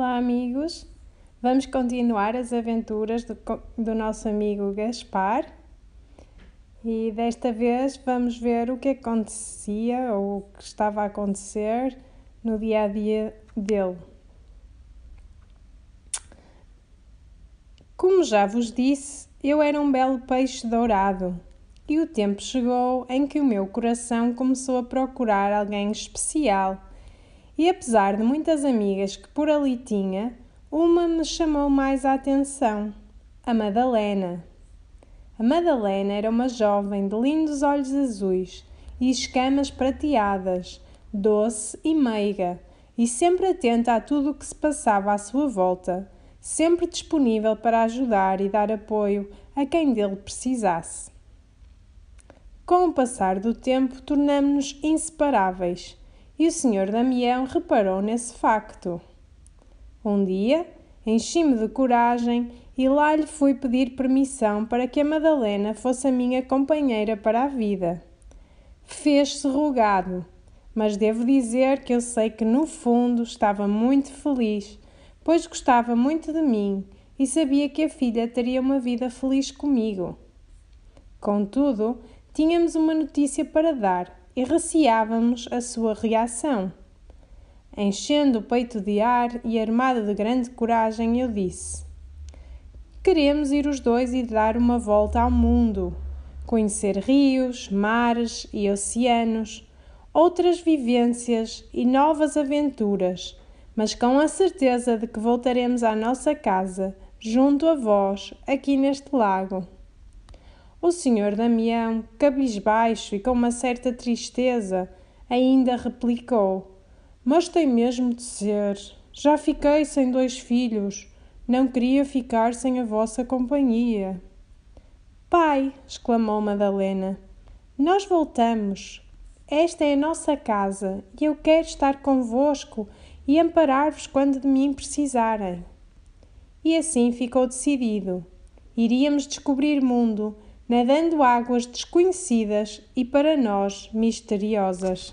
Olá, amigos! Vamos continuar as aventuras do, do, nosso amigo Gaspar e desta vez vamos ver o que acontecia ou o que estava a acontecer no dia a dia dele. Como já vos disse, eu era um belo peixe dourado e o tempo chegou em que o meu coração começou a procurar alguém especial e apesar de muitas amigas que por ali tinha, uma me chamou mais a atenção: a Madalena. A Madalena era uma jovem de lindos olhos azuis e escamas prateadas, doce e meiga, e sempre atenta a tudo o que se passava à sua volta, sempre disponível para ajudar e dar apoio a quem dele precisasse. Com o passar do tempo, tornamo-nos inseparáveis e o senhor Damião reparou nesse facto. Um dia, enchi-me de coragem e lá lhe fui pedir permissão para que a Madalena fosse a minha companheira para a vida. Fez-se rogado, mas devo dizer que eu sei que no fundo estava muito feliz, pois gostava muito de mim e sabia que a filha teria uma vida feliz comigo. Contudo, tínhamos uma notícia para dar e receávamos a sua reação. Enchendo o peito de ar e armada de grande coragem, eu disse: Queremos ir os dois e dar uma volta ao mundo, conhecer rios, mares e oceanos, outras vivências e novas aventuras, mas com a certeza de que voltaremos à nossa casa, junto a vós, aqui neste lago. O senhor Damião, cabisbaixo e com uma certa tristeza, ainda replicou: Mas tem mesmo de ser. Já fiquei sem dois filhos. Não queria ficar sem a vossa companhia. Pai, exclamou Madalena, nós voltamos. Esta é a nossa casa e eu quero estar convosco e amparar-vos quando de mim precisarem. E assim ficou decidido. Iríamos descobrir mundo nadando águas desconhecidas e para nós misteriosas.